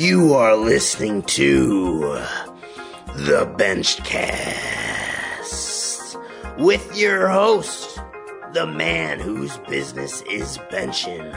You are listening to the Benchcast with your host, the man whose business is benching,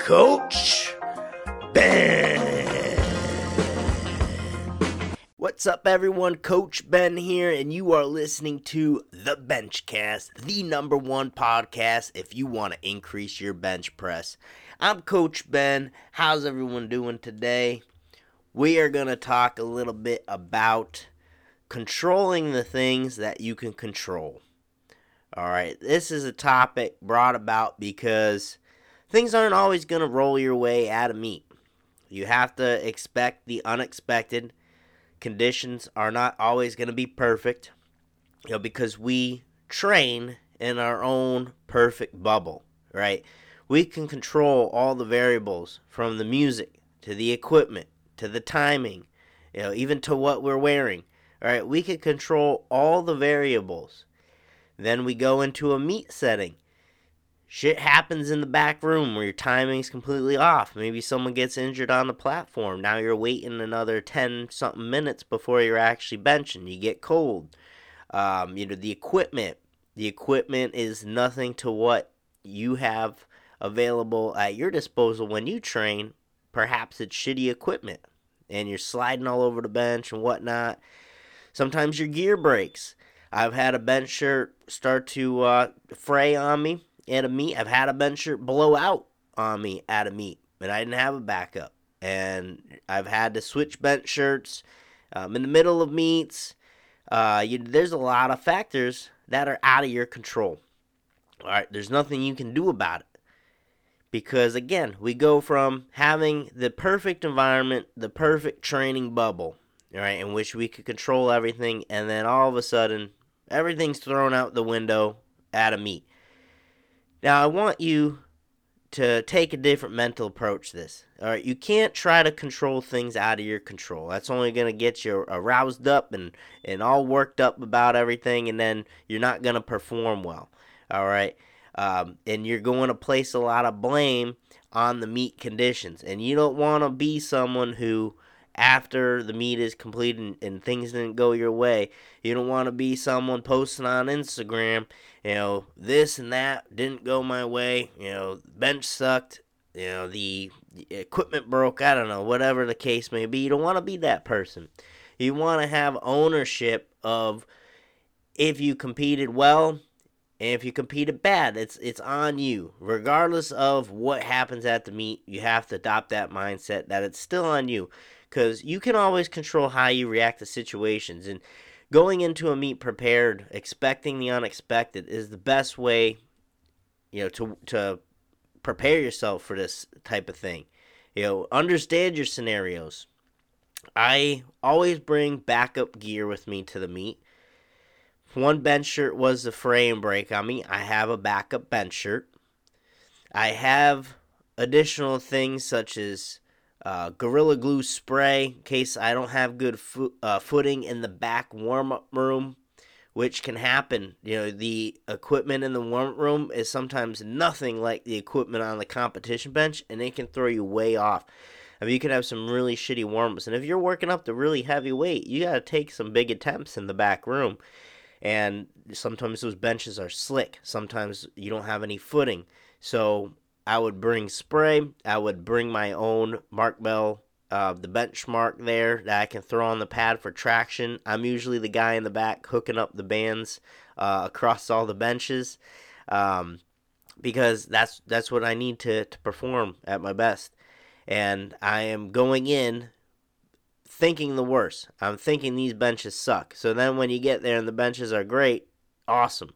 Coach Ben. What's up, everyone? Coach Ben here, and you are listening to the Benchcast, the number one podcast if you want to increase your bench press. I'm Coach Ben. How's everyone doing today? We are going to talk a little bit about controlling the things that you can control. All right, this is a topic brought about because things aren't always going to roll your way out of meet. You have to expect the unexpected. Conditions are not always going to be perfect, you know, because we train in our own perfect bubble, right? we can control all the variables from the music to the equipment to the timing, you know, even to what we're wearing. Right, we can control all the variables. Then we go into a meet setting. Shit happens in the back room where your timing's completely off. Maybe someone gets injured on the platform. Now you're waiting another 10 something minutes before you're actually benching. You get cold. Um, you know, the equipment. The equipment is nothing to what you have available at your disposal when you train. Perhaps it's shitty equipment and you're sliding all over the bench and whatnot. Sometimes your gear breaks. I've had a bench shirt start to uh, fray on me at a meet. I've had a bench shirt blow out on me at a meet, and I didn't have a backup. And I've had to switch bench shirts um, in the middle of meets. Uh, you, there's a lot of factors that are out of your control. All right, there's nothing you can do about it because again, we go from having the perfect environment, the perfect training bubble, right, in which we could control everything, and then all of a sudden, everything's thrown out the window at a meet. Now, I want you to take a different mental approach this. All right, you can't try to control things out of your control. That's only going to get you aroused up and and all worked up about everything and then you're not going to perform well. All right? Um, and you're going to place a lot of blame on the meet conditions. And you don't want to be someone who, after the meet is completed and, and things didn't go your way, you don't want to be someone posting on Instagram, you know, this and that didn't go my way, you know, bench sucked, you know, the equipment broke, I don't know, whatever the case may be. You don't want to be that person. You want to have ownership of if you competed well, and if you competed bad, it's it's on you. Regardless of what happens at the meet, you have to adopt that mindset that it's still on you. Because you can always control how you react to situations. And going into a meet prepared, expecting the unexpected is the best way, you know, to to prepare yourself for this type of thing. You know, understand your scenarios. I always bring backup gear with me to the meet one bench shirt was the frame break on me. I have a backup bench shirt. I have additional things such as uh, Gorilla Glue spray in case I don't have good fo- uh, footing in the back warm up room, which can happen. You know, the equipment in the warm up room is sometimes nothing like the equipment on the competition bench, and it can throw you way off. I mean, you can have some really shitty warm ups, and if you're working up to really heavy weight, you got to take some big attempts in the back room and sometimes those benches are slick. Sometimes you don't have any footing. So I would bring spray. I would bring my own Mark Bell, uh, the benchmark there that I can throw on the pad for traction. I'm usually the guy in the back hooking up the bands uh, across all the benches um, because that's that's what I need to, to perform at my best. And I am going in thinking the worst. I'm thinking these benches suck. So then when you get there and the benches are great, awesome.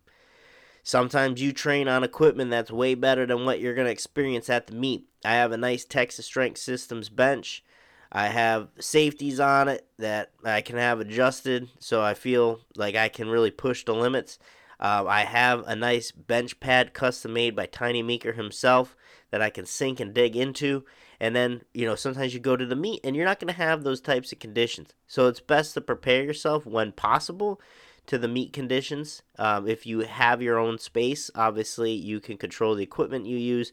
Sometimes you train on equipment that's way better than what you're going to experience at the meet. I have a nice Texas Strength Systems bench. I have safeties on it that I can have adjusted so I feel like I can really push the limits. Uh, I have a nice bench pad custom made by Tiny Meeker himself that I can sink and dig into. And then, you know, sometimes you go to the meet and you're not going to have those types of conditions. So it's best to prepare yourself when possible to the meet conditions. Um, if you have your own space, obviously you can control the equipment you use.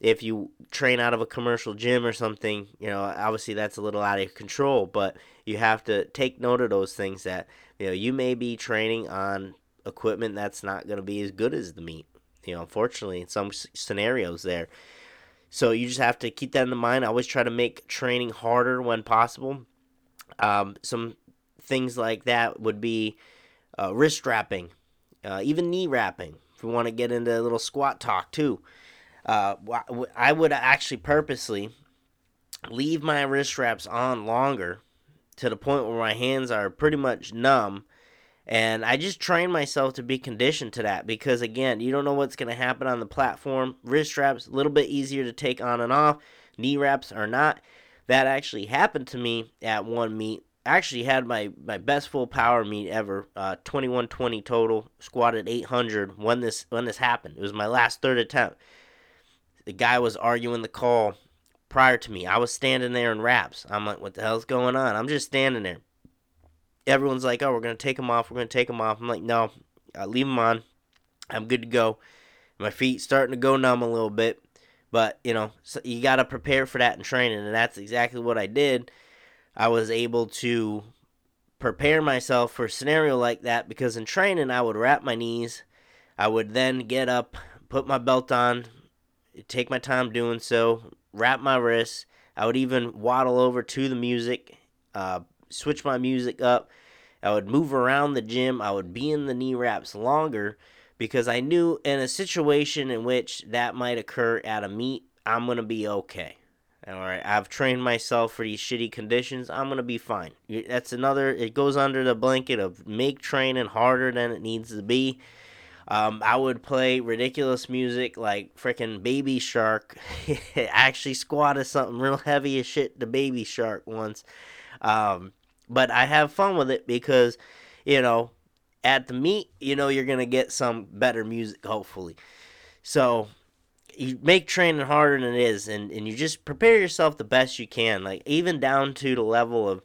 if you train out of a commercial gym or something, you know, obviously that's a little out of control, but you have to take note of those things that, you know, you may be training on equipment that's not going to be as good as the meet. You know, unfortunately, in some scenarios there. So you just have to keep that in mind. I always try to make training harder when possible. Um, some things like that would be uh, wrist wrapping, uh, even knee wrapping. If we want to get into a little squat talk too, uh, I would actually purposely leave my wrist wraps on longer to the point where my hands are pretty much numb. And I just train myself to be conditioned to that because, again, you don't know what's going to happen on the platform. Wrist wraps, a little bit easier to take on and off. Knee wraps are not. That actually happened to me at one meet actually had my, my best full power meet ever, uh, 2120 total, squatted 800 when this when this happened. It was my last third attempt. The guy was arguing the call prior to me. I was standing there in wraps. I'm like, what the hell's going on? I'm just standing there. Everyone's like, oh, we're going to take him off. We're going to take him off. I'm like, no, I'll leave him on. I'm good to go. My feet starting to go numb a little bit. But, you know, so you got to prepare for that in training. And that's exactly what I did I was able to prepare myself for a scenario like that because in training I would wrap my knees. I would then get up, put my belt on, take my time doing so, wrap my wrists. I would even waddle over to the music, uh, switch my music up. I would move around the gym. I would be in the knee wraps longer because I knew in a situation in which that might occur at a meet, I'm going to be okay. All right, I've trained myself for these shitty conditions. I'm gonna be fine. That's another. It goes under the blanket of make training harder than it needs to be. Um, I would play ridiculous music like freaking Baby Shark. actually squatted something real heavy as shit to Baby Shark once. Um, but I have fun with it because, you know, at the meet, you know, you're gonna get some better music hopefully. So you make training harder than it is and, and you just prepare yourself the best you can like even down to the level of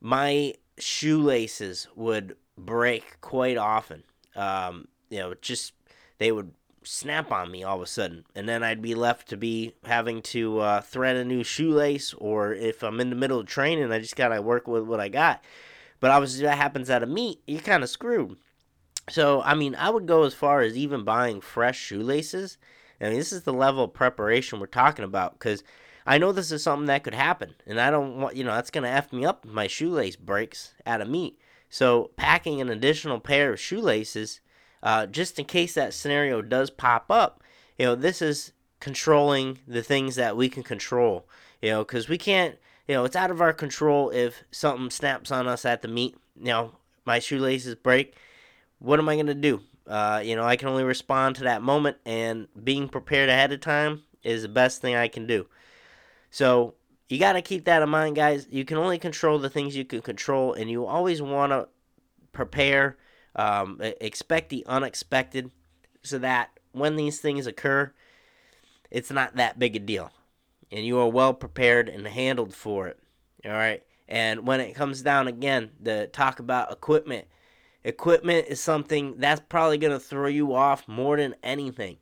my shoelaces would break quite often. Um, you know just they would snap on me all of a sudden and then i'd be left to be having to uh, thread a new shoelace or if i'm in the middle of training i just gotta work with what i got. But obviously that happens at a meet you're kind of screwed. So i mean i would go as far as even buying fresh shoelaces I mean, this is the level of preparation we're talking about because I know this is something that could happen, and I don't want you know that's gonna f me up if my shoelace breaks at a meet. So packing an additional pair of shoelaces, uh, just in case that scenario does pop up, you know, this is controlling the things that we can control. You know, because we can't. You know, it's out of our control if something snaps on us at the meet. You know, my shoelaces break. What am I gonna do? Uh, you know, I can only respond to that moment, and being prepared ahead of time is the best thing I can do. So you got to keep that in mind, guys. You can only control the things you can control, and you always want to prepare, um, expect the unexpected, so that when these things occur, it's not that big a deal, and you are well prepared and handled for it. All right. And when it comes down again, to talk about equipment Equipment is something that's probably going to throw you off more than anything.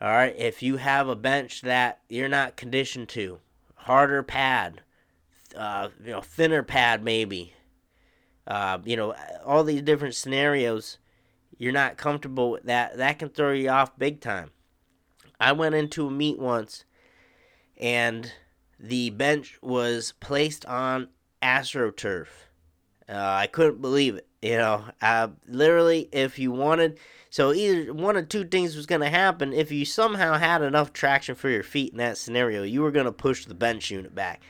All right, if you have a bench that you're not conditioned to, harder pad, uh, you know, thinner pad maybe, uh, you know, all these different scenarios, you're not comfortable with that. That can throw you off big time. I went into a meet once, and the bench was placed on AstroTurf. Uh, I couldn't believe it. You know, uh, literally, if you wanted, so either one of two things was going to happen. If you somehow had enough traction for your feet in that scenario, you were going to push the bench unit back.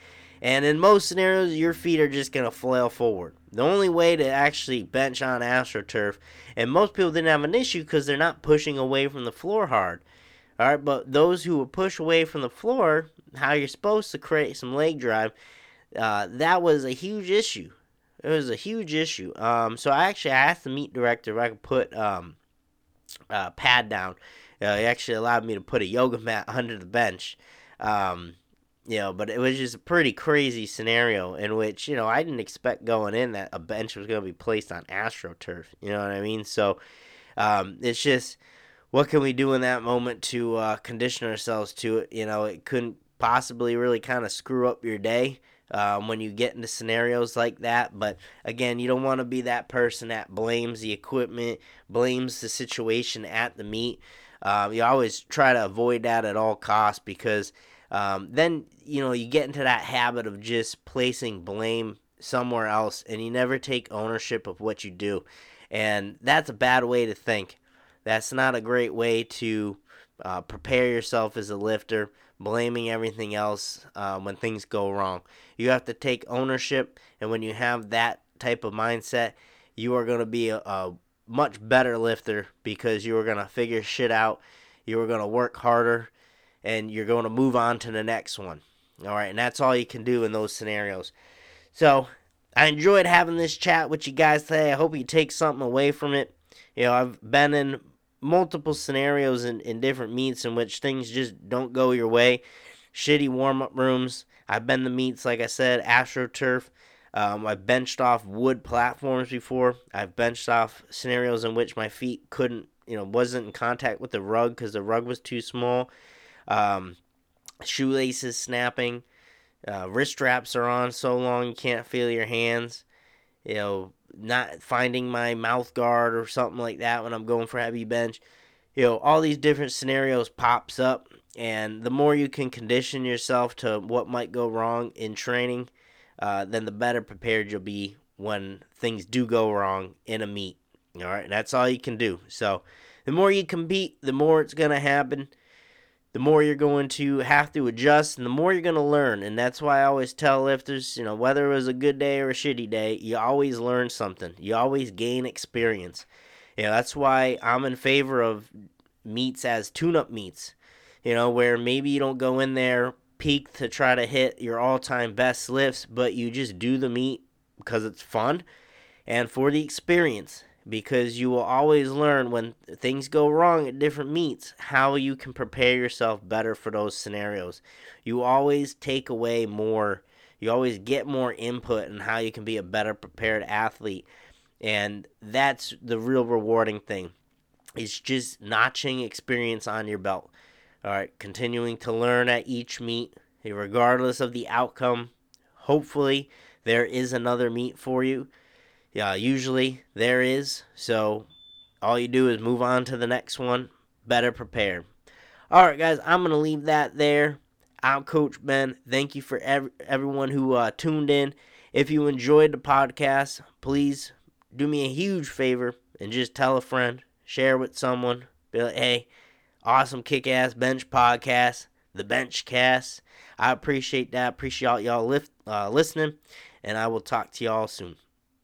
And in most scenarios, your feet are just going to flail forward. The only way to actually bench on AstroTurf, and most people didn't have an issue because they're not pushing away from the floor hard. All right, but those who would push away from the floor, how you're supposed to create some leg drive, uh, that was a huge issue. It was a huge issue. Um, so I actually asked the meet director if I could put um, a pad down. Uh, he actually allowed me to put a yoga mat under the bench. Um, you know, but it was just a pretty crazy scenario in which you know I didn't expect going in that a bench was going to be placed on AstroTurf. You know what I mean? So um, it's just what can we do in that moment to uh, condition ourselves to it? You know, it couldn't possibly really kind of screw up your day um, when you get into scenarios like that. But again, you don't want to be that person that blames the equipment, blames the situation at the meet. Um, you always try to avoid that at all costs because um, then you know you get into that habit of just placing blame somewhere else, and you never take ownership of what you do, and that's a bad way to think. That's not a great way to uh, prepare yourself as a lifter, blaming everything else uh, when things go wrong. You have to take ownership, and when you have that type of mindset, you are going to be a, a much better lifter because you are going to figure shit out. You are going to work harder, and you're going to move on to the next one. All right, and that's all you can do in those scenarios. So I enjoyed having this chat with you guys today. I hope you take something away from it. You know, I've been in multiple scenarios in, in different meets in which things just don't go your way. Shitty warm up rooms. I've been to meets, like I said, AstroTurf. Um, I've benched off wood platforms before. I've benched off scenarios in which my feet couldn't, you know, wasn't in contact with the rug because the rug was too small. Um, shoelaces snapping. Uh, wrist straps are on so long you can't feel your hands. You know, not finding my mouth guard or something like that when I'm going for heavy bench. You know, all these different scenarios pops up and the more you can condition yourself to what might go wrong in training, uh, then the better prepared you'll be when things do go wrong in a meet. All right, that's all you can do. So, the more you compete, the more it's going to happen the more you're going to have to adjust and the more you're going to learn. And that's why I always tell lifters, you know, whether it was a good day or a shitty day, you always learn something. You always gain experience. You know, that's why I'm in favor of meets as tune up meets, you know, where maybe you don't go in there peak to try to hit your all time best lifts, but you just do the meet because it's fun and for the experience because you will always learn when things go wrong at different meets how you can prepare yourself better for those scenarios. You always take away more, you always get more input on how you can be a better prepared athlete. And that's the real rewarding thing. It's just notching experience on your belt. All right, continuing to learn at each meet, regardless of the outcome. Hopefully, there is another meet for you yeah, usually there is. So all you do is move on to the next one, better prepared. All right, guys, I'm going to leave that there. I'm Coach Ben. Thank you for every, everyone who uh, tuned in. If you enjoyed the podcast, please do me a huge favor and just tell a friend, share with someone. Be like, hey, awesome kick ass bench podcast, the bench cast. I appreciate that. Appreciate y'all lift, uh, listening, and I will talk to y'all soon.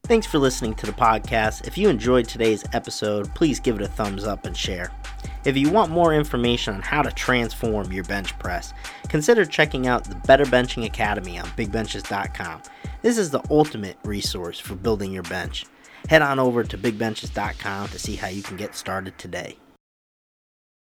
Thanks for listening to the podcast. If you enjoyed today's episode, please give it a thumbs up and share. If you want more information on how to transform your bench press, consider checking out the Better Benching Academy on bigbenches.com. This is the ultimate resource for building your bench. Head on over to bigbenches.com to see how you can get started today.